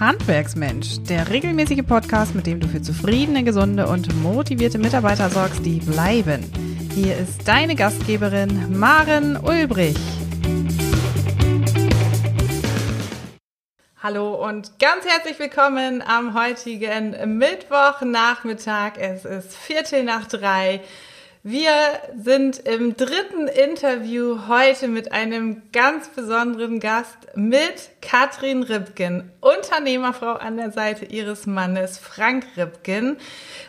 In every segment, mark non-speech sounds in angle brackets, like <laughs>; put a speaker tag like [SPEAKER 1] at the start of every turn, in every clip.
[SPEAKER 1] Handwerksmensch, der regelmäßige Podcast, mit dem du für zufriedene, gesunde und motivierte Mitarbeiter sorgst, die bleiben. Hier ist deine Gastgeberin Maren Ulbrich. Hallo und ganz herzlich willkommen am heutigen Mittwochnachmittag. Es ist Viertel nach drei. Wir sind im dritten Interview heute mit einem ganz besonderen Gast, mit Katrin Ripken, Unternehmerfrau an der Seite ihres Mannes Frank Ripken.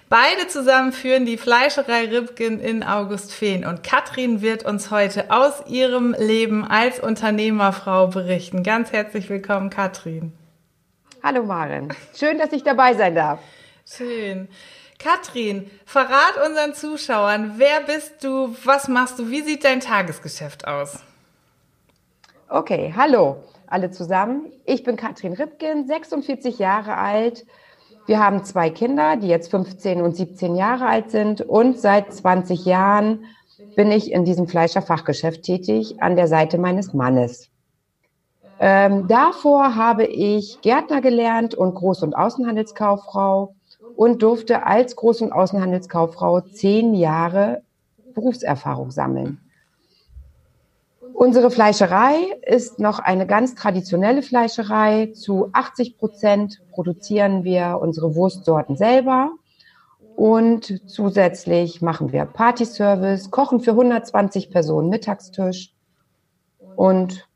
[SPEAKER 1] Beide zusammen führen die Fleischerei Ripken in Augustfehn und Katrin wird uns heute aus ihrem Leben als Unternehmerfrau berichten. Ganz herzlich willkommen, Katrin.
[SPEAKER 2] Hallo Maren, schön, dass ich dabei sein darf.
[SPEAKER 1] Schön. Katrin, verrat unseren Zuschauern, wer bist du, was machst du, wie sieht dein Tagesgeschäft aus?
[SPEAKER 2] Okay, hallo alle zusammen. Ich bin Katrin Ripken, 46 Jahre alt. Wir haben zwei Kinder, die jetzt 15 und 17 Jahre alt sind und seit 20 Jahren bin ich in diesem Fleischerfachgeschäft tätig an der Seite meines Mannes. Ähm, davor habe ich Gärtner gelernt und Groß- und Außenhandelskauffrau und durfte als Groß- und Außenhandelskauffrau zehn Jahre Berufserfahrung sammeln. Unsere Fleischerei ist noch eine ganz traditionelle Fleischerei. Zu 80 Prozent produzieren wir unsere Wurstsorten selber. Und zusätzlich machen wir Partyservice, kochen für 120 Personen Mittagstisch und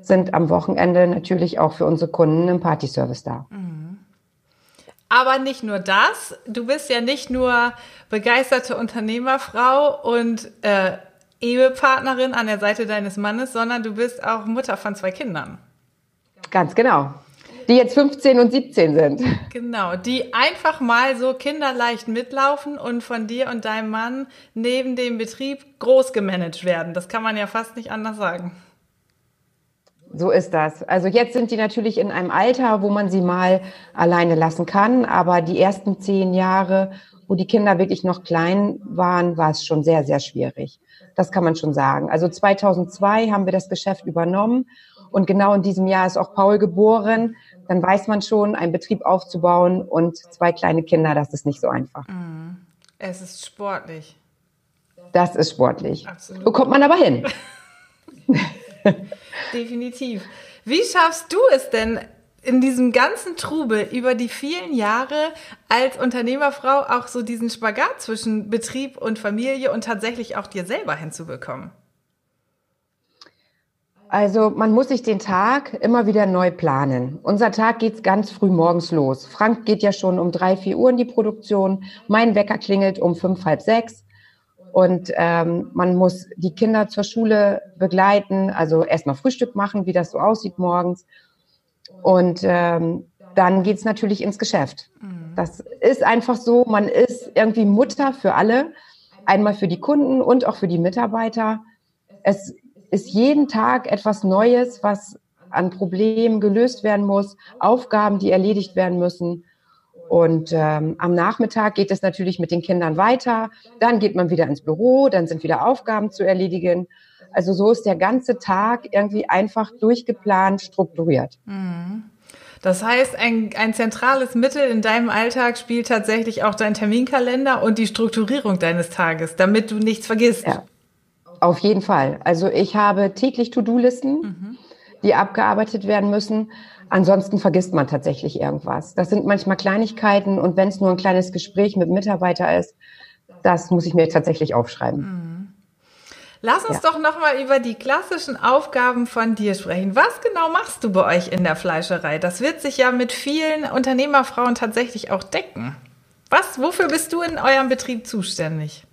[SPEAKER 2] sind am Wochenende natürlich auch für unsere Kunden im Partyservice da. Mhm.
[SPEAKER 1] Aber nicht nur das. Du bist ja nicht nur begeisterte Unternehmerfrau und äh, Ehepartnerin an der Seite deines Mannes, sondern du bist auch Mutter von zwei Kindern.
[SPEAKER 2] Ganz genau. Die jetzt 15 und 17 sind.
[SPEAKER 1] Genau, die einfach mal so kinderleicht mitlaufen und von dir und deinem Mann neben dem Betrieb groß gemanagt werden. Das kann man ja fast nicht anders sagen.
[SPEAKER 2] So ist das. Also jetzt sind die natürlich in einem Alter, wo man sie mal alleine lassen kann. Aber die ersten zehn Jahre, wo die Kinder wirklich noch klein waren, war es schon sehr, sehr schwierig. Das kann man schon sagen. Also 2002 haben wir das Geschäft übernommen. Und genau in diesem Jahr ist auch Paul geboren. Dann weiß man schon, einen Betrieb aufzubauen und zwei kleine Kinder, das ist nicht so einfach.
[SPEAKER 1] Mm. Es ist sportlich.
[SPEAKER 2] Das ist sportlich. Absolut. Bekommt man aber hin. <laughs> <laughs>
[SPEAKER 1] Definitiv. Wie schaffst du es denn in diesem ganzen Trubel über die vielen Jahre als Unternehmerfrau auch so diesen Spagat zwischen Betrieb und Familie und tatsächlich auch dir selber hinzubekommen?
[SPEAKER 2] Also man muss sich den Tag immer wieder neu planen. Unser Tag geht ganz früh morgens los. Frank geht ja schon um drei, vier Uhr in die Produktion. Mein Wecker klingelt um fünf, halb sechs. Und ähm, man muss die Kinder zur Schule begleiten, also erstmal Frühstück machen, wie das so aussieht morgens. Und ähm, dann geht's natürlich ins Geschäft. Mhm. Das ist einfach so, man ist irgendwie Mutter für alle, einmal für die Kunden und auch für die Mitarbeiter. Es ist jeden Tag etwas Neues, was an Problemen gelöst werden muss, Aufgaben, die erledigt werden müssen. Und ähm, am Nachmittag geht es natürlich mit den Kindern weiter. Dann geht man wieder ins Büro, dann sind wieder Aufgaben zu erledigen. Also so ist der ganze Tag irgendwie einfach durchgeplant, strukturiert.
[SPEAKER 1] Mhm. Das heißt, ein, ein zentrales Mittel in deinem Alltag spielt tatsächlich auch dein Terminkalender und die Strukturierung deines Tages, damit du nichts vergisst. Ja,
[SPEAKER 2] auf jeden Fall. Also ich habe täglich To-Do-Listen, mhm. die abgearbeitet werden müssen. Ansonsten vergisst man tatsächlich irgendwas. Das sind manchmal Kleinigkeiten und wenn es nur ein kleines Gespräch mit Mitarbeiter ist, das muss ich mir tatsächlich aufschreiben. Mhm.
[SPEAKER 1] Lass uns ja. doch noch mal über die klassischen Aufgaben von dir sprechen. Was genau machst du bei euch in der Fleischerei? Das wird sich ja mit vielen Unternehmerfrauen tatsächlich auch decken. Was, wofür bist du in eurem Betrieb zuständig?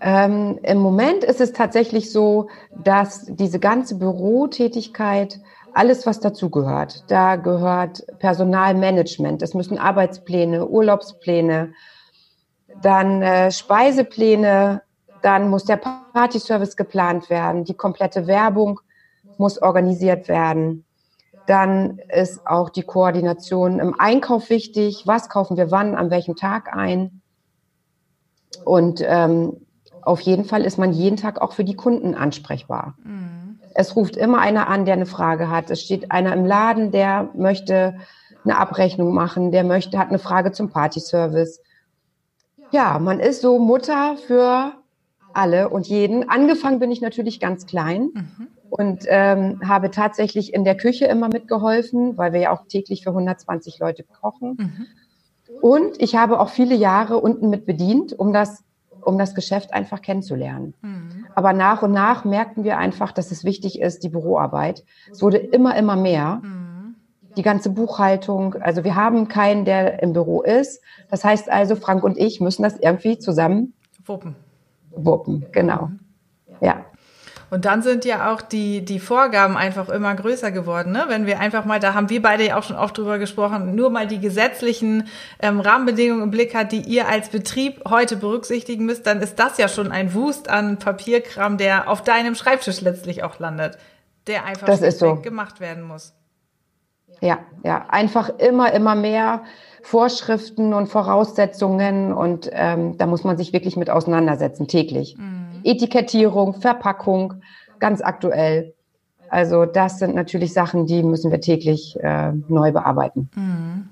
[SPEAKER 2] Ähm, Im Moment ist es tatsächlich so, dass diese ganze Bürotätigkeit alles, was dazugehört. Da gehört Personalmanagement, es müssen Arbeitspläne, Urlaubspläne, dann äh, Speisepläne, dann muss der Partyservice geplant werden, die komplette Werbung muss organisiert werden. Dann ist auch die Koordination im Einkauf wichtig. Was kaufen wir wann, an welchem Tag ein? Und ähm, auf jeden Fall ist man jeden Tag auch für die Kunden ansprechbar. Mhm. Es ruft immer einer an, der eine Frage hat. Es steht einer im Laden, der möchte eine Abrechnung machen, der möchte, hat eine Frage zum Partyservice. Ja, man ist so Mutter für alle und jeden. Angefangen bin ich natürlich ganz klein mhm. und ähm, habe tatsächlich in der Küche immer mitgeholfen, weil wir ja auch täglich für 120 Leute kochen. Mhm. Und ich habe auch viele Jahre unten mit bedient, um das, um das Geschäft einfach kennenzulernen. Mhm. Aber nach und nach merkten wir einfach, dass es wichtig ist, die Büroarbeit. Es wurde immer, immer mehr. Mhm. Die ganze Buchhaltung. Also wir haben keinen, der im Büro ist. Das heißt also, Frank und ich müssen das irgendwie zusammen wuppen. Wuppen, genau. Mhm. Ja.
[SPEAKER 1] Und dann sind ja auch die, die Vorgaben einfach immer größer geworden. Ne? Wenn wir einfach mal, da haben wir beide ja auch schon oft drüber gesprochen, nur mal die gesetzlichen ähm, Rahmenbedingungen im Blick hat, die ihr als Betrieb heute berücksichtigen müsst, dann ist das ja schon ein Wust an Papierkram, der auf deinem Schreibtisch letztlich auch landet, der einfach
[SPEAKER 2] das ist so.
[SPEAKER 1] gemacht werden muss.
[SPEAKER 2] Ja, ja, einfach immer, immer mehr Vorschriften und Voraussetzungen und ähm, da muss man sich wirklich mit auseinandersetzen, täglich. Mhm. Etikettierung, Verpackung, ganz aktuell. Also das sind natürlich Sachen, die müssen wir täglich äh, neu bearbeiten. Mhm.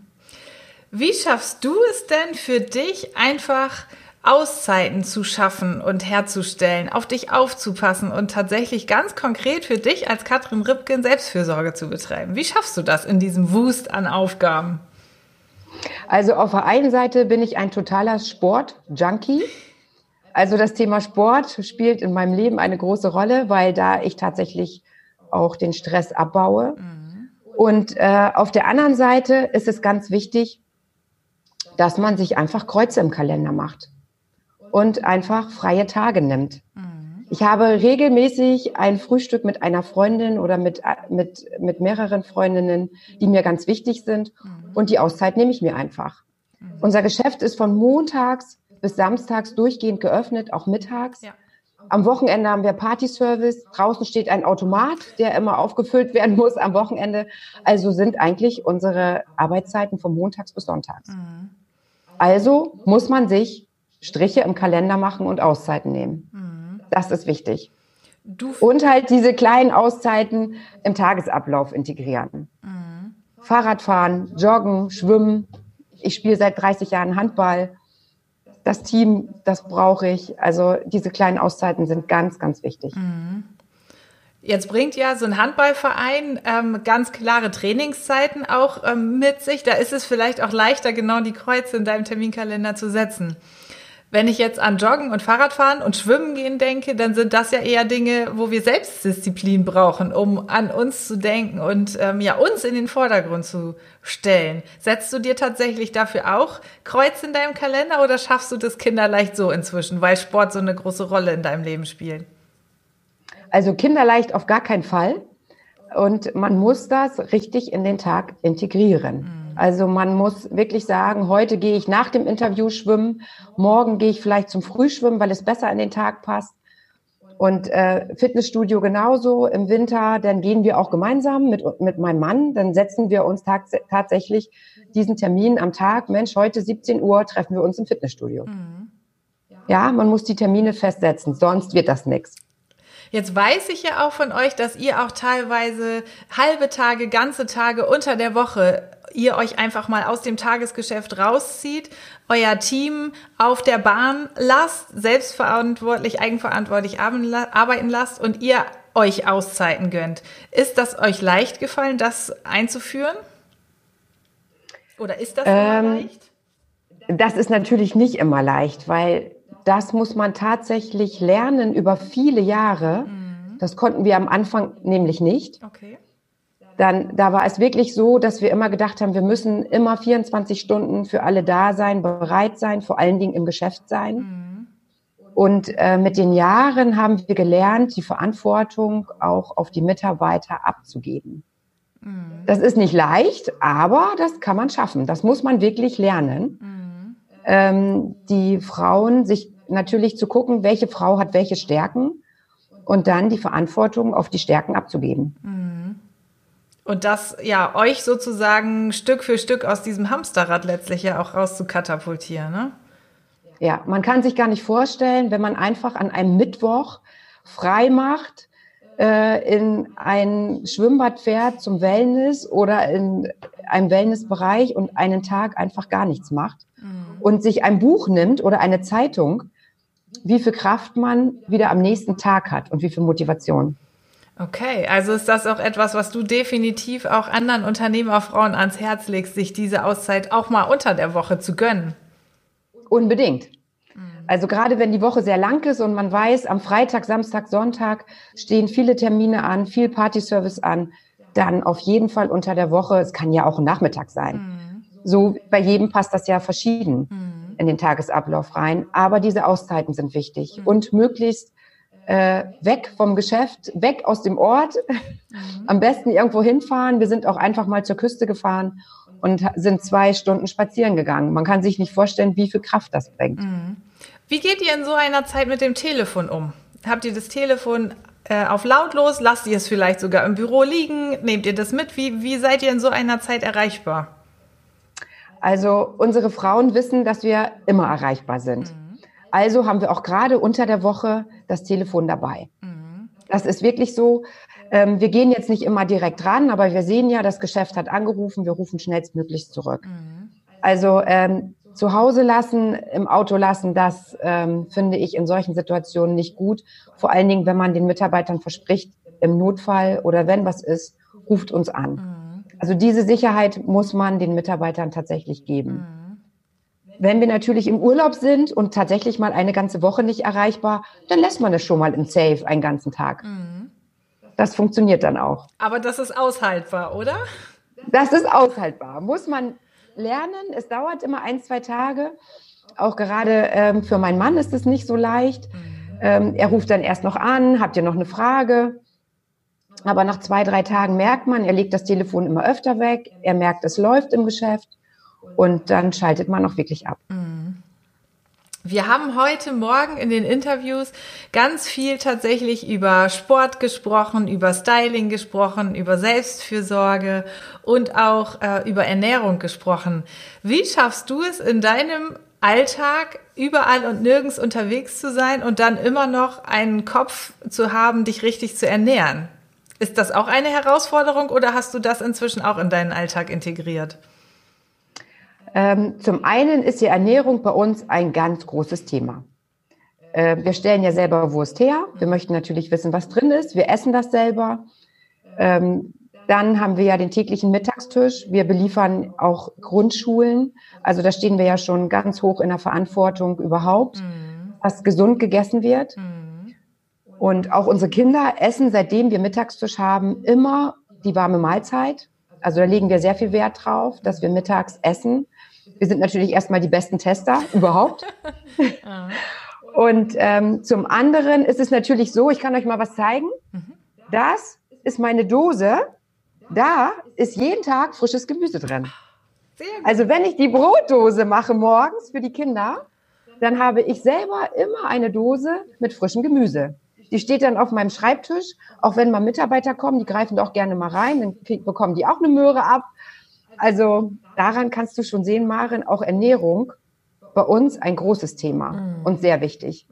[SPEAKER 1] Wie schaffst du es denn für dich einfach Auszeiten zu schaffen und herzustellen, auf dich aufzupassen und tatsächlich ganz konkret für dich als Katrin Ripken Selbstfürsorge zu betreiben? Wie schaffst du das in diesem Wust an Aufgaben?
[SPEAKER 2] Also auf der einen Seite bin ich ein totaler Sport-Junkie. Also das Thema Sport spielt in meinem Leben eine große Rolle, weil da ich tatsächlich auch den Stress abbaue. Mhm. Und äh, auf der anderen Seite ist es ganz wichtig, dass man sich einfach Kreuze im Kalender macht und einfach freie Tage nimmt. Mhm. Ich habe regelmäßig ein Frühstück mit einer Freundin oder mit, mit, mit mehreren Freundinnen, die mir ganz wichtig sind. Mhm. Und die Auszeit nehme ich mir einfach. Mhm. Unser Geschäft ist von montags bis samstags durchgehend geöffnet, auch mittags. Ja. Am Wochenende haben wir Partyservice. Draußen steht ein Automat, der immer aufgefüllt werden muss am Wochenende. Also sind eigentlich unsere Arbeitszeiten von montags bis sonntags. Mhm. Also muss man sich Striche im Kalender machen und Auszeiten nehmen. Mhm. Das ist wichtig. und halt diese kleinen Auszeiten im Tagesablauf integrieren. Mhm. Fahrradfahren, joggen, schwimmen. Ich spiele seit 30 Jahren Handball das Team, das brauche ich. Also diese kleinen Auszeiten sind ganz, ganz wichtig. Mhm.
[SPEAKER 1] Jetzt bringt ja so ein Handballverein ähm, ganz klare Trainingszeiten auch ähm, mit sich. Da ist es vielleicht auch leichter, genau die Kreuze in deinem Terminkalender zu setzen. Wenn ich jetzt an Joggen und Fahrradfahren und Schwimmen gehen denke, dann sind das ja eher Dinge, wo wir Selbstdisziplin brauchen, um an uns zu denken und ähm, ja uns in den Vordergrund zu stellen. Setzt du dir tatsächlich dafür auch Kreuz in deinem Kalender oder schaffst du das kinderleicht so inzwischen, weil Sport so eine große Rolle in deinem Leben spielt?
[SPEAKER 2] Also kinderleicht auf gar keinen Fall. Und man muss das richtig in den Tag integrieren. Mhm. Also man muss wirklich sagen, heute gehe ich nach dem Interview schwimmen, morgen gehe ich vielleicht zum Frühschwimmen, weil es besser in den Tag passt. Und äh, Fitnessstudio genauso im Winter, dann gehen wir auch gemeinsam mit, mit meinem Mann, dann setzen wir uns tats tatsächlich diesen Termin am Tag, Mensch, heute 17 Uhr treffen wir uns im Fitnessstudio. Mhm. Ja, man muss die Termine festsetzen, sonst wird das nichts.
[SPEAKER 1] Jetzt weiß ich ja auch von euch, dass ihr auch teilweise halbe Tage, ganze Tage unter der Woche ihr euch einfach mal aus dem Tagesgeschäft rauszieht, euer Team auf der Bahn lasst, selbstverantwortlich, eigenverantwortlich arbeiten lasst und ihr euch Auszeiten gönnt. Ist das euch leicht gefallen, das einzuführen? Oder ist das ähm, immer leicht?
[SPEAKER 2] Das ist natürlich nicht immer leicht, weil das muss man tatsächlich lernen über viele Jahre. Mhm. Das konnten wir am Anfang nämlich nicht. Okay dann da war es wirklich so, dass wir immer gedacht haben, wir müssen immer 24 Stunden für alle da sein, bereit sein, vor allen Dingen im Geschäft sein. Mhm. Und äh, mit den Jahren haben wir gelernt, die Verantwortung auch auf die Mitarbeiter abzugeben. Mhm. Das ist nicht leicht, aber das kann man schaffen. Das muss man wirklich lernen. Mhm. Ähm, die Frauen sich natürlich zu gucken, welche Frau hat welche Stärken und dann die Verantwortung auf die Stärken abzugeben. Mhm.
[SPEAKER 1] Und das, ja, euch sozusagen Stück für Stück aus diesem Hamsterrad letztlich ja auch raus zu katapultieren, ne?
[SPEAKER 2] Ja, man kann sich gar nicht vorstellen, wenn man einfach an einem Mittwoch frei macht, äh, in ein Schwimmbad fährt zum Wellness oder in einem Wellnessbereich und einen Tag einfach gar nichts macht mhm. und sich ein Buch nimmt oder eine Zeitung, wie viel Kraft man wieder am nächsten Tag hat und wie viel Motivation.
[SPEAKER 1] Okay, also ist das auch etwas, was du definitiv auch anderen Unternehmerfrauen ans Herz legst, sich diese Auszeit auch mal unter der Woche zu gönnen?
[SPEAKER 2] Unbedingt. Also gerade wenn die Woche sehr lang ist und man weiß, am Freitag, Samstag, Sonntag stehen viele Termine an, viel Partyservice an, dann auf jeden Fall unter der Woche, es kann ja auch ein Nachmittag sein. Mhm. So bei jedem passt das ja verschieden mhm. in den Tagesablauf rein. Aber diese Auszeiten sind wichtig mhm. und möglichst äh, weg vom Geschäft, weg aus dem Ort, <laughs> mhm. am besten irgendwo hinfahren. Wir sind auch einfach mal zur Küste gefahren und sind zwei Stunden spazieren gegangen. Man kann sich nicht vorstellen, wie viel Kraft das bringt. Mhm.
[SPEAKER 1] Wie geht ihr in so einer Zeit mit dem Telefon um? Habt ihr das Telefon äh, auf lautlos? Lasst ihr es vielleicht sogar im Büro liegen? Nehmt ihr das mit? Wie, wie seid ihr in so einer Zeit erreichbar?
[SPEAKER 2] Also unsere Frauen wissen, dass wir immer erreichbar sind. Mhm. Also haben wir auch gerade unter der Woche das Telefon dabei. Mhm. Das ist wirklich so. Ähm, wir gehen jetzt nicht immer direkt ran, aber wir sehen ja, das Geschäft hat angerufen, wir rufen schnellstmöglichst zurück. Mhm. Also ähm, zu Hause lassen, im Auto lassen, das ähm, finde ich in solchen Situationen nicht gut. Vor allen Dingen, wenn man den Mitarbeitern verspricht, im Notfall oder wenn was ist, ruft uns an. Also diese Sicherheit muss man den Mitarbeitern tatsächlich geben. Mhm. Wenn wir natürlich im Urlaub sind und tatsächlich mal eine ganze Woche nicht erreichbar, dann lässt man es schon mal im Safe einen ganzen Tag. Mhm. Das funktioniert dann auch.
[SPEAKER 1] Aber das ist aushaltbar, oder?
[SPEAKER 2] Das ist aushaltbar. Muss man lernen. Es dauert immer ein, zwei Tage. Auch gerade ähm, für meinen Mann ist es nicht so leicht. Mhm. Ähm, er ruft dann erst noch an, habt ihr noch eine Frage? Aber nach zwei, drei Tagen merkt man, er legt das Telefon immer öfter weg, er merkt, es läuft im Geschäft und dann schaltet man auch wirklich ab. Mhm.
[SPEAKER 1] Wir haben heute Morgen in den Interviews ganz viel tatsächlich über Sport gesprochen, über Styling gesprochen, über Selbstfürsorge und auch äh, über Ernährung gesprochen. Wie schaffst du es in deinem Alltag überall und nirgends unterwegs zu sein und dann immer noch einen Kopf zu haben, dich richtig zu ernähren? Ist das auch eine Herausforderung oder hast du das inzwischen auch in deinen Alltag integriert?
[SPEAKER 2] Ähm, zum einen ist die Ernährung bei uns ein ganz großes Thema. Äh, wir stellen ja selber Wurst her. Wir möchten natürlich wissen, was drin ist. Wir essen das selber. Ähm, dann haben wir ja den täglichen Mittagstisch. Wir beliefern auch Grundschulen. Also da stehen wir ja schon ganz hoch in der Verantwortung überhaupt, mhm. was gesund gegessen wird. Mhm. Und auch unsere Kinder essen, seitdem wir Mittagstisch haben, immer die warme Mahlzeit. Also da legen wir sehr viel Wert drauf, dass wir mittags essen. Wir sind natürlich erstmal die besten Tester <laughs> überhaupt. Und ähm, zum anderen ist es natürlich so, ich kann euch mal was zeigen. Mhm. Das ist meine Dose. Da ist jeden Tag frisches Gemüse drin. Also wenn ich die Brotdose mache morgens für die Kinder, dann habe ich selber immer eine Dose mit frischem Gemüse. Die steht dann auf meinem Schreibtisch, auch wenn mal Mitarbeiter kommen, die greifen doch gerne mal rein, dann bekommen die auch eine Möhre ab. Also daran kannst du schon sehen, Maren, auch Ernährung bei uns ein großes Thema mhm. und sehr wichtig.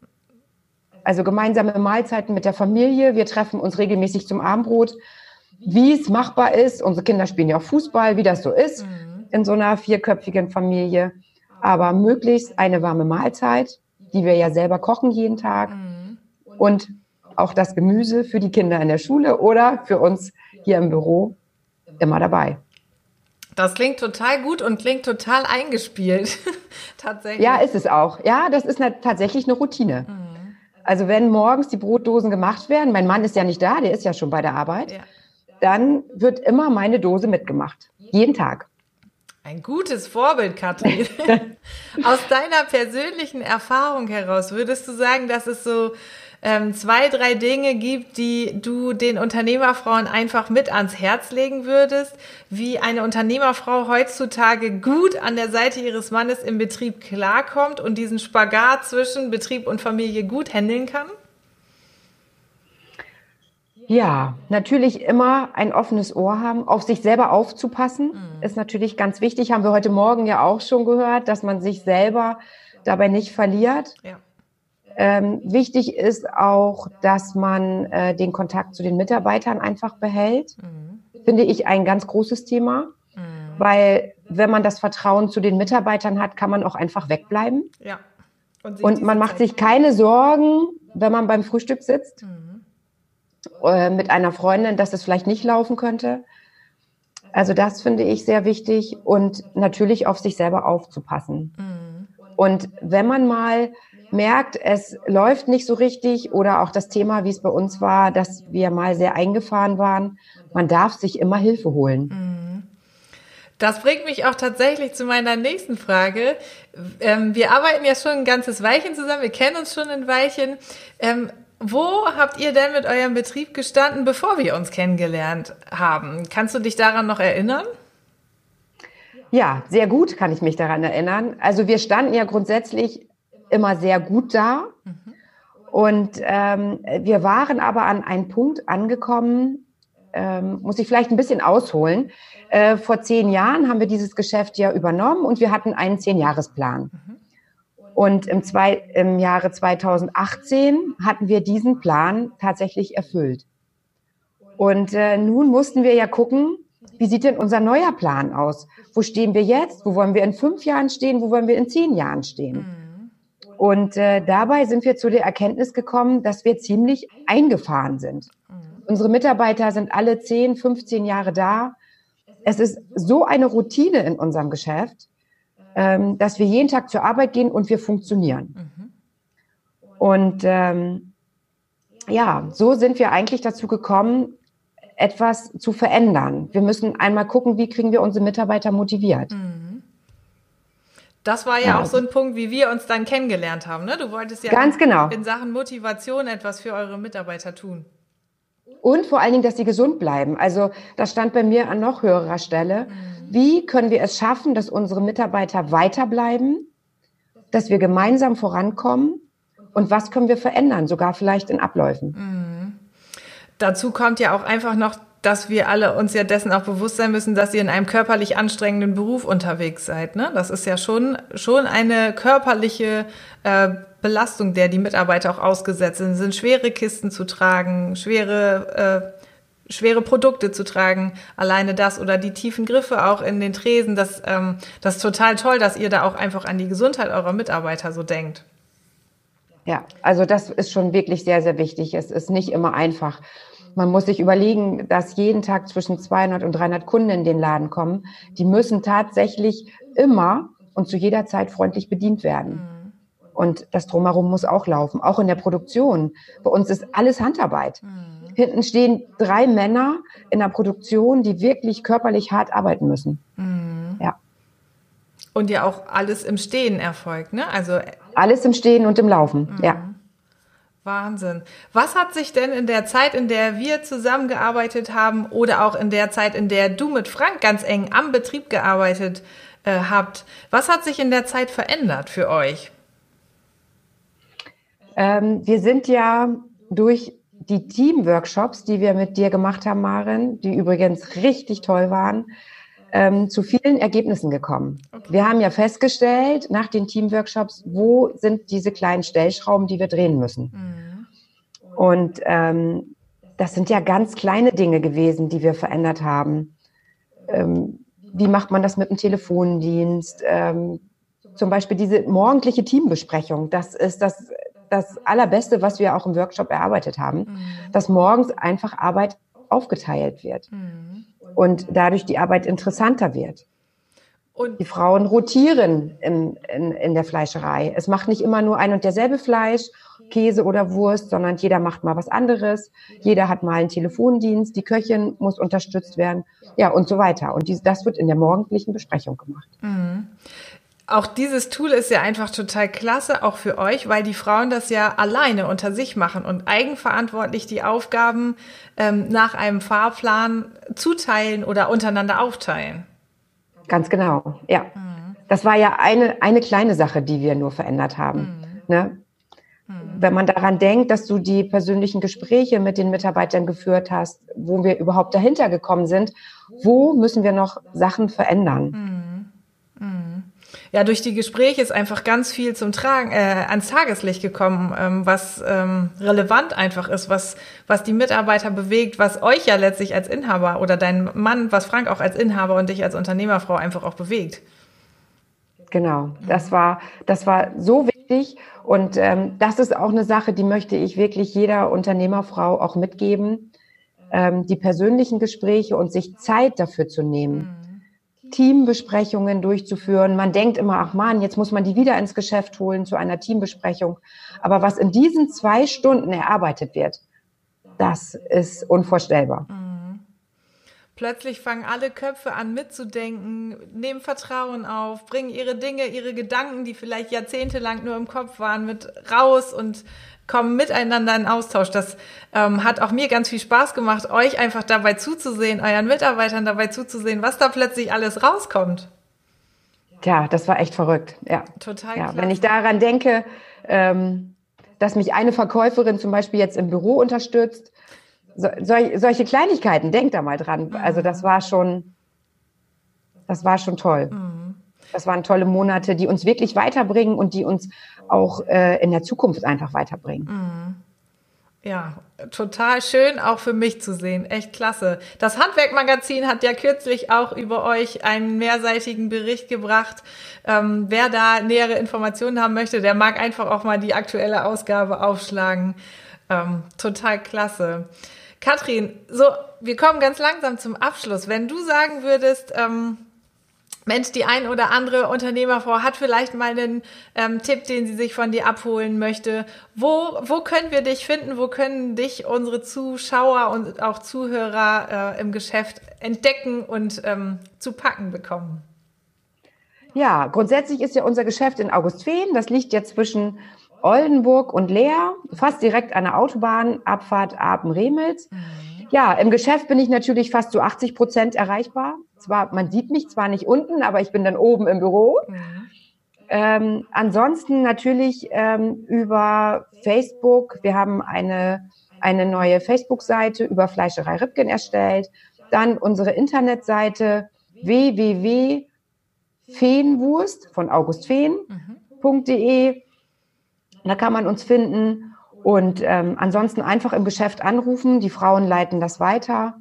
[SPEAKER 2] Also gemeinsame Mahlzeiten mit der Familie. Wir treffen uns regelmäßig zum Abendbrot, wie es machbar ist. Unsere Kinder spielen ja auch Fußball, wie das so ist mhm. in so einer vierköpfigen Familie. Aber möglichst eine warme Mahlzeit, die wir ja selber kochen jeden Tag. Mhm. Und auch das Gemüse für die Kinder in der Schule oder für uns hier im Büro immer dabei.
[SPEAKER 1] Das klingt total gut und klingt total eingespielt. <laughs>
[SPEAKER 2] tatsächlich. Ja, ist es auch. Ja, das ist eine, tatsächlich eine Routine. Mhm. Also wenn morgens die Brotdosen gemacht werden, mein Mann ist ja nicht da, der ist ja schon bei der Arbeit, ja. dann wird immer meine Dose mitgemacht. Jeden Tag.
[SPEAKER 1] Ein gutes Vorbild, Katrin. <laughs> Aus deiner persönlichen Erfahrung heraus würdest du sagen, dass es so ähm, zwei, drei Dinge gibt, die du den Unternehmerfrauen einfach mit ans Herz legen würdest, wie eine Unternehmerfrau heutzutage gut an der Seite ihres Mannes im Betrieb klarkommt und diesen Spagat zwischen Betrieb und Familie gut handeln kann?
[SPEAKER 2] Ja, natürlich immer ein offenes Ohr haben, auf sich selber aufzupassen, mhm. ist natürlich ganz wichtig. Haben wir heute Morgen ja auch schon gehört, dass man sich selber dabei nicht verliert. Ja Ähm, wichtig ist auch, dass man äh, den Kontakt zu den Mitarbeitern einfach behält. Mhm. Finde ich ein ganz großes Thema, mhm. weil wenn man das Vertrauen zu den Mitarbeitern hat, kann man auch einfach wegbleiben. Ja. Und, Und man macht Zeit sich keine Sorgen, wenn man beim Frühstück sitzt mhm. äh, mit einer Freundin, dass es vielleicht nicht laufen könnte. Also das finde ich sehr wichtig und natürlich auf sich selber aufzupassen. Mhm. Und wenn man mal merkt, es läuft nicht so richtig oder auch das Thema, wie es bei uns war, dass wir mal sehr eingefahren waren, man darf sich immer Hilfe holen. Mhm.
[SPEAKER 1] Das bringt mich auch tatsächlich zu meiner nächsten Frage. Ähm, wir arbeiten ja schon ein ganzes Weilchen zusammen, wir kennen uns schon ein Weilchen. Ähm, wo habt ihr denn mit eurem Betrieb gestanden, bevor wir uns kennengelernt haben? Kannst du dich daran noch erinnern?
[SPEAKER 2] Ja, sehr gut kann ich mich daran erinnern. Also wir standen ja grundsätzlich immer sehr gut da. Mhm. Und ähm, wir waren aber an einen Punkt angekommen, ähm, muss ich vielleicht ein bisschen ausholen. Äh, vor zehn Jahren haben wir dieses Geschäft ja übernommen und wir hatten einen Zehn-Jahres-Plan. Mhm. Und im, zwei, im Jahre 2018 hatten wir diesen Plan tatsächlich erfüllt. Und äh, nun mussten wir ja gucken, wie sieht denn unser neuer Plan aus? Wo stehen wir jetzt? Wo wollen wir in fünf Jahren stehen? Wo wollen wir in zehn Jahren stehen? Mhm. Und äh, dabei sind wir zu der Erkenntnis gekommen, dass wir ziemlich eingefahren sind. Mhm. Unsere Mitarbeiter sind alle 10, 15 Jahre da. Es ist so eine Routine in unserem Geschäft, ähm, dass wir jeden Tag zur Arbeit gehen und wir funktionieren. Mhm. Und ähm, ja, so sind wir eigentlich dazu gekommen, etwas zu verändern. Wir müssen einmal gucken, wie kriegen wir unsere Mitarbeiter motiviert. Mhm.
[SPEAKER 1] Das war ja, ja, auch so ein Punkt, wie wir uns dann kennengelernt haben. Ne? Du wolltest ja
[SPEAKER 2] ganz genau.
[SPEAKER 1] in Sachen Motivation etwas für eure Mitarbeiter tun.
[SPEAKER 2] Und vor allen Dingen, dass sie gesund bleiben. Also das stand bei mir an noch höherer Stelle. Mhm. Wie können wir es schaffen, dass unsere Mitarbeiter weiterbleiben, dass wir gemeinsam vorankommen und was können wir verändern, sogar vielleicht in Abläufen? Mhm.
[SPEAKER 1] Dazu kommt ja auch einfach noch, dass wir alle uns ja dessen auch bewusst sein müssen, dass ihr in einem körperlich anstrengenden Beruf unterwegs seid. Ne? Das ist ja schon, schon eine körperliche äh, Belastung, der die Mitarbeiter auch ausgesetzt sind. Es sind schwere Kisten zu tragen, schwere äh, schwere Produkte zu tragen, alleine das oder die tiefen Griffe auch in den Tresen, das, ähm, das ist total toll, dass ihr da auch einfach an die Gesundheit eurer Mitarbeiter so denkt.
[SPEAKER 2] Ja, also das ist schon wirklich sehr, sehr wichtig. Es ist nicht immer einfach. Man muss sich überlegen, dass jeden Tag zwischen 200 und 300 Kunden in den Laden kommen. Die müssen tatsächlich immer und zu jeder Zeit freundlich bedient werden. Mhm. Und das Drumherum muss auch laufen, auch in der Produktion. Bei uns ist alles Handarbeit. Mhm. Hinten stehen drei Männer in der Produktion, die wirklich körperlich hart arbeiten müssen. Mhm. Ja.
[SPEAKER 1] Und ja auch alles im Stehen erfolgt, ne? Also
[SPEAKER 2] alles im Stehen und im Laufen, mhm. ja.
[SPEAKER 1] Wahnsinn. Was hat sich denn in der Zeit, in der wir zusammengearbeitet haben oder auch in der Zeit, in der du mit Frank ganz eng am Betrieb gearbeitet äh, habt, was hat sich in der Zeit verändert für euch?
[SPEAKER 2] Ähm, wir sind ja durch die Teamworkshops, die wir mit dir gemacht haben, Maren, die übrigens richtig toll waren, ähm, zu vielen Ergebnissen gekommen. Okay. Wir haben ja festgestellt nach den Teamworkshops, wo sind diese kleinen Stellschrauben, die wir drehen müssen. Mhm. Und ähm, das sind ja ganz kleine Dinge gewesen, die wir verändert haben. Ähm, wie macht man das mit dem Telefondienst? Ähm, zum Beispiel diese morgendliche Teambesprechung. Das ist das das Allerbeste, was wir auch im Workshop erarbeitet haben, mhm. dass morgens einfach Arbeit aufgeteilt wird mhm. Und dadurch die Arbeit interessanter wird. Und die Frauen rotieren in, in, in der Fleischerei. Es macht nicht immer nur ein und derselbe Fleisch, Käse oder Wurst, sondern jeder macht mal was anderes. Jeder hat mal einen Telefondienst. Die Köchin muss unterstützt werden. Ja, und so weiter. Und dies, das wird in der morgendlichen Besprechung gemacht. Mhm
[SPEAKER 1] auch dieses Tool ist ja einfach total klasse, auch für euch, weil die Frauen das ja alleine unter sich machen und eigenverantwortlich die Aufgaben ähm, nach einem Fahrplan zuteilen oder untereinander aufteilen.
[SPEAKER 2] Ganz genau, ja. Mhm. Das war ja eine, eine kleine Sache, die wir nur verändert haben. Mhm. Ne? Mhm. Wenn man daran denkt, dass du die persönlichen Gespräche mit den Mitarbeitern geführt hast, wo wir überhaupt dahinter gekommen sind, wo müssen wir noch Sachen verändern?
[SPEAKER 1] Ja, durch die Gespräche ist einfach ganz viel zum Tragen, äh, ans Tageslicht gekommen, ähm, was ähm, relevant einfach ist, was, was die Mitarbeiter bewegt, was euch ja letztlich als Inhaber oder dein Mann, was Frank auch als Inhaber und dich als Unternehmerfrau einfach auch bewegt.
[SPEAKER 2] Genau, das war, das war so wichtig und ähm, das ist auch eine Sache, die möchte ich wirklich jeder Unternehmerfrau auch mitgeben, ähm, die persönlichen Gespräche und sich Zeit dafür zu nehmen. Mhm Teambesprechungen durchzuführen. Man denkt immer, ach man, jetzt muss man die wieder ins Geschäft holen zu einer Teambesprechung. Aber was in diesen zwei Stunden erarbeitet wird, das ist unvorstellbar.
[SPEAKER 1] Mhm. Plötzlich fangen alle Köpfe an mitzudenken, nehmen Vertrauen auf, bringen ihre Dinge, ihre Gedanken, die vielleicht jahrzehntelang nur im Kopf waren, mit raus und kommen miteinander in Austausch. Das ähm, hat auch mir ganz viel Spaß gemacht, euch einfach dabei zuzusehen, euren Mitarbeitern dabei zuzusehen, was da plötzlich alles rauskommt.
[SPEAKER 2] Tja, das war echt verrückt. Ja.
[SPEAKER 1] Total.
[SPEAKER 2] Ja, wenn ich daran denke, ähm, dass mich eine Verkäuferin zum Beispiel jetzt im Büro unterstützt, so, sol solche Kleinigkeiten, denkt da mal dran. Mhm. Also das war schon, das war schon toll. Mhm. Das waren tolle Monate, die uns wirklich weiterbringen und die uns auch äh, in der Zukunft einfach weiterbringen. Mhm.
[SPEAKER 1] Ja, total schön auch für mich zu sehen. Echt klasse. Das Handwerkmagazin hat ja kürzlich auch über euch einen mehrseitigen Bericht gebracht. Ähm, wer da nähere Informationen haben möchte, der mag einfach auch mal die aktuelle Ausgabe aufschlagen. Ähm, total klasse. Katrin, so, wir kommen ganz langsam zum Abschluss. Wenn du sagen würdest, ähm, Mensch, die ein oder andere Unternehmerfrau hat vielleicht mal einen ähm, Tipp, den sie sich von dir abholen möchte. Wo, wo können wir dich finden? Wo können dich unsere Zuschauer und auch Zuhörer äh, im Geschäft entdecken und ähm, zu packen bekommen?
[SPEAKER 2] Ja, grundsätzlich ist ja unser Geschäft in Augustfehn. Das liegt ja zwischen Oldenburg und Leer, fast direkt an der Autobahnabfahrt Apen-Remels. Mhm. Ja, im Geschäft bin ich natürlich fast zu 80 Prozent erreichbar. Zwar, man sieht mich zwar nicht unten, aber ich bin dann oben im Büro. Mhm. Ähm, ansonsten natürlich ähm, über Facebook. Wir haben eine, eine neue Facebook-Seite über Fleischerei Ripken erstellt. Dann unsere Internetseite www.feenwurst von augustfeen.de. Da kann man uns finden. Und ähm, ansonsten einfach im Geschäft anrufen. Die Frauen leiten das weiter.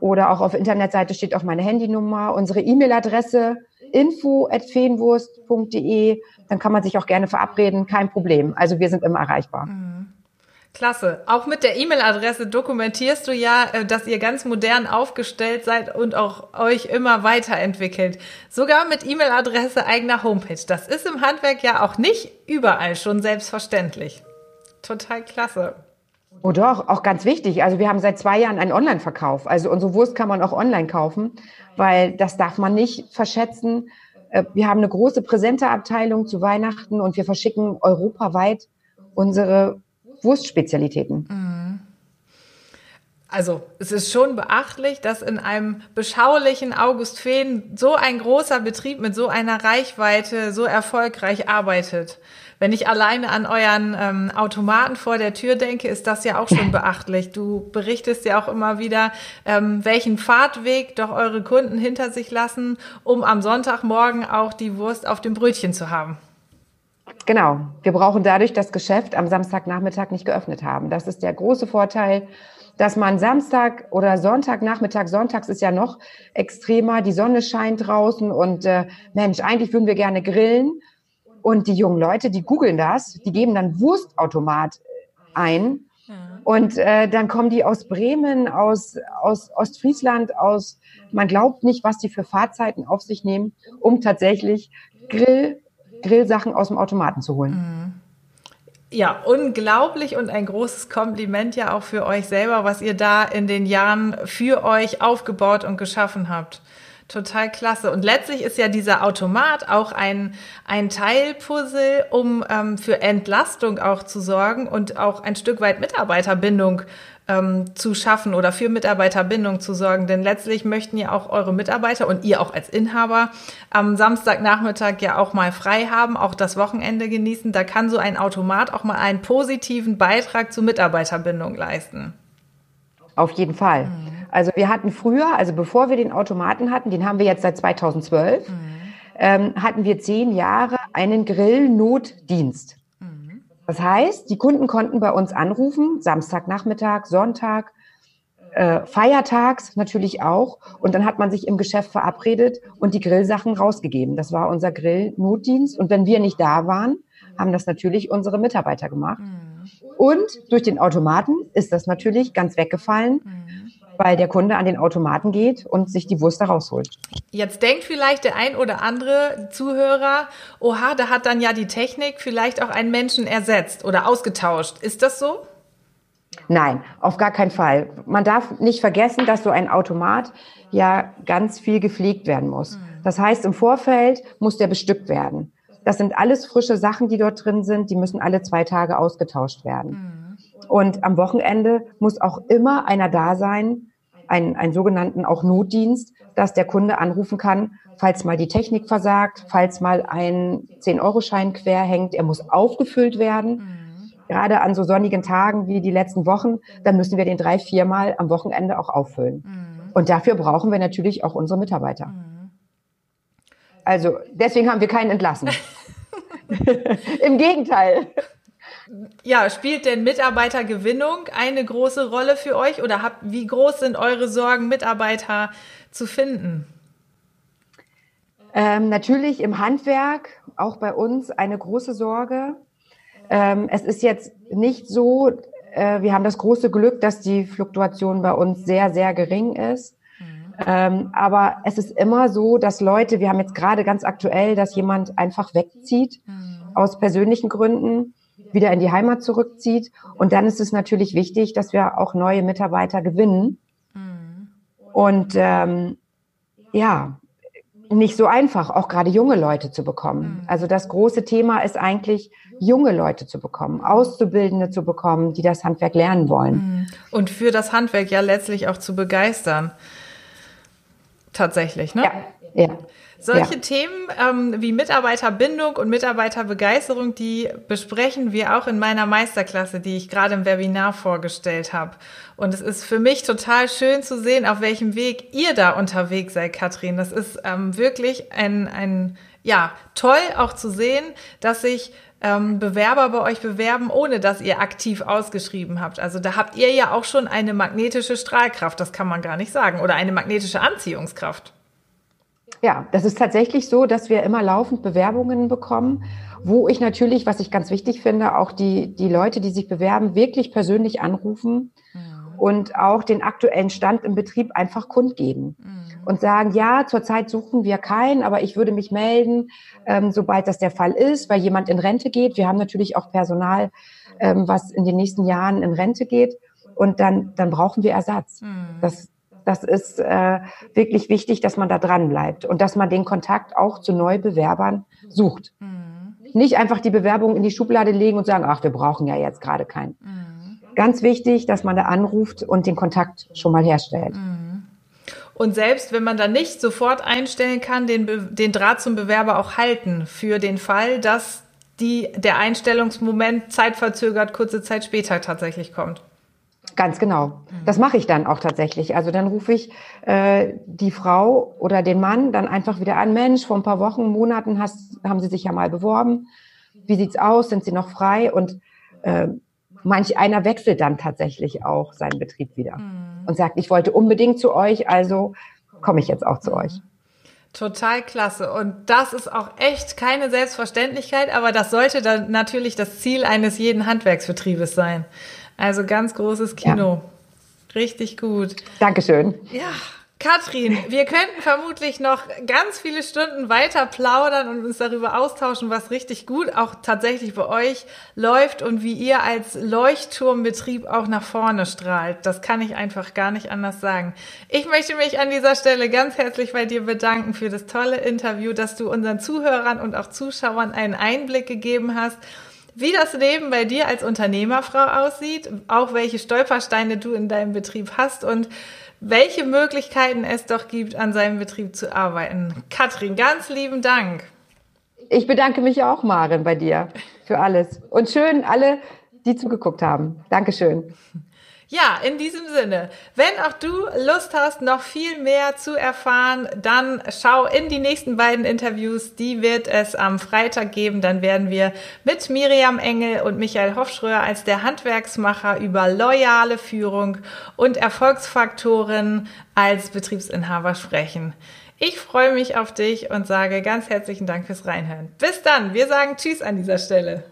[SPEAKER 2] Oder auch auf Internetseite steht auch meine Handynummer, unsere E-Mail-Adresse info@feenwurst.de. Dann kann man sich auch gerne verabreden, kein Problem. Also wir sind immer erreichbar. Mhm.
[SPEAKER 1] Klasse. Auch mit der E-Mail-Adresse dokumentierst du ja, äh, dass ihr ganz modern aufgestellt seid und auch euch immer weiterentwickelt. Sogar mit E-Mail-Adresse eigener Homepage. Das ist im Handwerk ja auch nicht überall schon selbstverständlich. Total klasse.
[SPEAKER 2] Oh doch, auch ganz wichtig. Also wir haben seit zwei Jahren einen Online-Verkauf. Also unsere Wurst kann man auch online kaufen, weil das darf man nicht verschätzen. Äh, wir haben eine große Präsenteabteilung zu Weihnachten und wir verschicken europaweit unsere Wurstspezialitäten. Mhm.
[SPEAKER 1] Also es ist schon beachtlich, dass in einem beschaulichen August Feen so ein großer Betrieb mit so einer Reichweite so erfolgreich arbeitet. Wenn ich alleine an euren ähm, Automaten vor der Tür denke, ist das ja auch schon <laughs> beachtlich. Du berichtest ja auch immer wieder, ähm, welchen Fahrtweg doch eure Kunden hinter sich lassen, um am Sonntagmorgen auch die Wurst auf dem Brötchen zu haben.
[SPEAKER 2] Genau. Wir brauchen dadurch das Geschäft am Samstagnachmittag nicht geöffnet haben. Das ist der große Vorteil dass man Samstag oder Sonntagnachmittag, sonntags ist ja noch extremer, die Sonne scheint draußen und äh, Mensch, eigentlich würden wir gerne grillen. Und die jungen Leute, die googeln das, die geben dann Wurstautomat ein. Und äh, dann kommen die aus Bremen, aus, aus Ostfriesland, aus, man glaubt nicht, was die für Fahrzeiten auf sich nehmen, um tatsächlich Grill, Grillsachen aus dem Automaten zu holen. Mhm.
[SPEAKER 1] Ja, unglaublich und ein großes Kompliment ja auch für euch selber, was ihr da in den Jahren für euch aufgebaut und geschaffen habt. Total klasse. Und letztlich ist ja dieser Automat auch ein, ein Teilpuzzle, um ähm, für Entlastung auch zu sorgen und auch ein Stück weit Mitarbeiterbindung ähm, zu schaffen oder für Mitarbeiterbindung zu sorgen. Denn letztlich möchten ja auch eure Mitarbeiter und ihr auch als Inhaber am Samstagnachmittag ja auch mal frei haben, auch das Wochenende genießen. Da kann so ein Automat auch mal einen positiven Beitrag zur Mitarbeiterbindung leisten.
[SPEAKER 2] Auf jeden Fall. Mhm. Also wir hatten früher, also bevor wir den Automaten hatten, den haben wir jetzt seit 2012, mhm. ähm, hatten wir zehn Jahre einen Grillnotdienst. Mhm. Das heißt, die Kunden konnten bei uns anrufen, Samstagnachmittag, Sonntag, äh, feiertags natürlich auch. Und dann hat man sich im Geschäft verabredet und die Grillsachen rausgegeben. Das war unser Grillnotdienst. Und wenn wir nicht da waren, haben das natürlich unsere Mitarbeiter gemacht. Mhm. Und durch den Automaten ist das natürlich ganz weggefallen. Mhm weil der Kunde an den Automaten geht und sich die Wurst da rausholt.
[SPEAKER 1] Jetzt denkt vielleicht der ein oder andere Zuhörer, oha, da hat dann ja die Technik vielleicht auch einen Menschen ersetzt oder ausgetauscht. Ist das so?
[SPEAKER 2] Nein, auf gar keinen Fall. Man darf nicht vergessen, dass so ein Automat ja ganz viel gepflegt werden muss. Hm. Das heißt, im Vorfeld muss der bestückt werden. Das sind alles frische Sachen, die dort drin sind. Die müssen alle zwei Tage ausgetauscht werden. Und am Wochenende muss auch immer einer da sein, einen, einen sogenannten auch Notdienst, dass der Kunde anrufen kann, falls mal die Technik versagt, falls mal ein 10-Euro-Schein quer hängt. Er muss aufgefüllt werden. Hm gerade an so sonnigen Tagen wie die letzten Wochen, dann müssen wir den drei, viermal am Wochenende auch auffüllen. Mhm. Und dafür brauchen wir natürlich auch unsere Mitarbeiter. Mhm. Also deswegen haben wir keinen entlassen. <laughs> <laughs> Im Gegenteil.
[SPEAKER 1] Ja, spielt denn Mitarbeitergewinnung eine große Rolle für euch oder habt, wie groß sind eure Sorgen, Mitarbeiter zu finden?
[SPEAKER 2] Ähm, natürlich im Handwerk, auch bei uns eine große Sorge. Ähm, es ist jetzt nicht so, äh, wir haben das große Glück, dass die Fluktuation bei uns sehr, sehr gering ist. Mhm. Ähm, aber es ist immer so, dass Leute, wir haben jetzt gerade ganz aktuell, dass jemand einfach wegzieht mhm. aus persönlichen Gründen, wieder in die Heimat zurückzieht. Und dann ist es natürlich wichtig, dass wir auch neue Mitarbeiter gewinnen. Mhm. Und ähm, ja, nicht so einfach, auch gerade junge Leute zu bekommen. Mhm. Also das große Thema ist eigentlich, junge Leute zu bekommen, Auszubildende zu bekommen, die das Handwerk lernen wollen. Mhm.
[SPEAKER 1] Und für das Handwerk ja letztlich auch zu begeistern. Tatsächlich, ne?
[SPEAKER 2] Ja, ja.
[SPEAKER 1] Solche ja. Themen ähm, wie Mitarbeiterbindung und Mitarbeiterbegeisterung, die besprechen wir auch in meiner Meisterklasse, die ich gerade im Webinar vorgestellt habe. Und es ist für mich total schön zu sehen, auf welchem Weg ihr da unterwegs seid, Katrin. Das ist ähm, wirklich ein, ein, ja, toll auch zu sehen, dass sich ähm, Bewerber bei euch bewerben, ohne dass ihr aktiv ausgeschrieben habt. Also da habt ihr ja auch schon eine magnetische Strahlkraft, das kann man gar nicht sagen, oder eine magnetische Anziehungskraft.
[SPEAKER 2] Ja, das ist tatsächlich so, dass wir immer laufend Bewerbungen bekommen, wo ich natürlich, was ich ganz wichtig finde, auch die, die Leute, die sich bewerben, wirklich persönlich anrufen mhm. und auch den aktuellen Stand im Betrieb einfach kundgeben mhm. und sagen, ja, zurzeit suchen wir keinen, aber ich würde mich melden, ähm, sobald das der Fall ist, weil jemand in Rente geht. Wir haben natürlich auch Personal, ähm, was in den nächsten Jahren in Rente geht. Und dann, dann brauchen wir Ersatz. Mhm. Das, das ist äh, wirklich wichtig, dass man da dran bleibt und dass man den Kontakt auch zu Neubewerbern sucht. Mhm. Nicht einfach die Bewerbung in die Schublade legen und sagen, ach, wir brauchen ja jetzt gerade keinen. Mhm. Ganz wichtig, dass man da anruft und den Kontakt schon mal herstellt. Mhm.
[SPEAKER 1] Und selbst wenn man da nicht sofort einstellen kann, den, den Draht zum Bewerber auch halten für den Fall, dass die, der Einstellungsmoment zeitverzögert kurze Zeit später tatsächlich kommt.
[SPEAKER 2] Ganz genau. Das mache ich dann auch tatsächlich. Also dann rufe ich äh, die Frau oder den Mann dann einfach wieder an. Mensch, vor ein paar Wochen, Monaten hast, haben Sie sich ja mal beworben. Wie sieht's aus? Sind Sie noch frei? Und äh, manch einer wechselt dann tatsächlich auch seinen Betrieb wieder mhm. und sagt, ich wollte unbedingt zu euch, also komme ich jetzt auch zu mhm. euch.
[SPEAKER 1] Total klasse. Und das ist auch echt keine Selbstverständlichkeit, aber das sollte dann natürlich das Ziel eines jeden Handwerksbetriebes sein. Also ganz großes Kino. Ja. Richtig gut.
[SPEAKER 2] Dankeschön.
[SPEAKER 1] Ja. Katrin, wir könnten vermutlich noch ganz viele Stunden weiter plaudern und uns darüber austauschen, was richtig gut auch tatsächlich bei euch läuft und wie ihr als Leuchtturmbetrieb auch nach vorne strahlt. Das kann ich einfach gar nicht anders sagen. Ich möchte mich an dieser Stelle ganz herzlich bei dir bedanken für das tolle Interview, dass du unseren Zuhörern und auch Zuschauern einen Einblick gegeben hast wie das Leben bei dir als Unternehmerfrau aussieht, auch welche Stolpersteine du in deinem Betrieb hast und welche Möglichkeiten es doch gibt, an seinem Betrieb zu arbeiten. Katrin, ganz lieben Dank.
[SPEAKER 2] Ich bedanke mich auch, Maren, bei dir für alles. Und schön alle, die zugeguckt haben. Dankeschön.
[SPEAKER 1] Ja, in diesem Sinne, wenn auch du Lust hast, noch viel mehr zu erfahren, dann schau in die nächsten beiden Interviews. Die wird es am Freitag geben. Dann werden wir mit Miriam Engel und Michael Hofschröer als der Handwerksmacher über loyale Führung und Erfolgsfaktoren als Betriebsinhaber sprechen. Ich freue mich auf dich und sage ganz herzlichen Dank fürs Reinhören. Bis dann. Wir sagen Tschüss an dieser Stelle.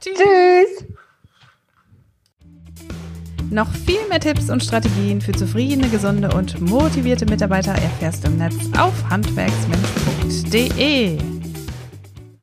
[SPEAKER 2] Tschüss. Tschüss.
[SPEAKER 1] Noch viel mehr Tipps und Strategien für zufriedene, gesunde und motivierte Mitarbeiter erfährst du im Netz auf handwerksmensch.de.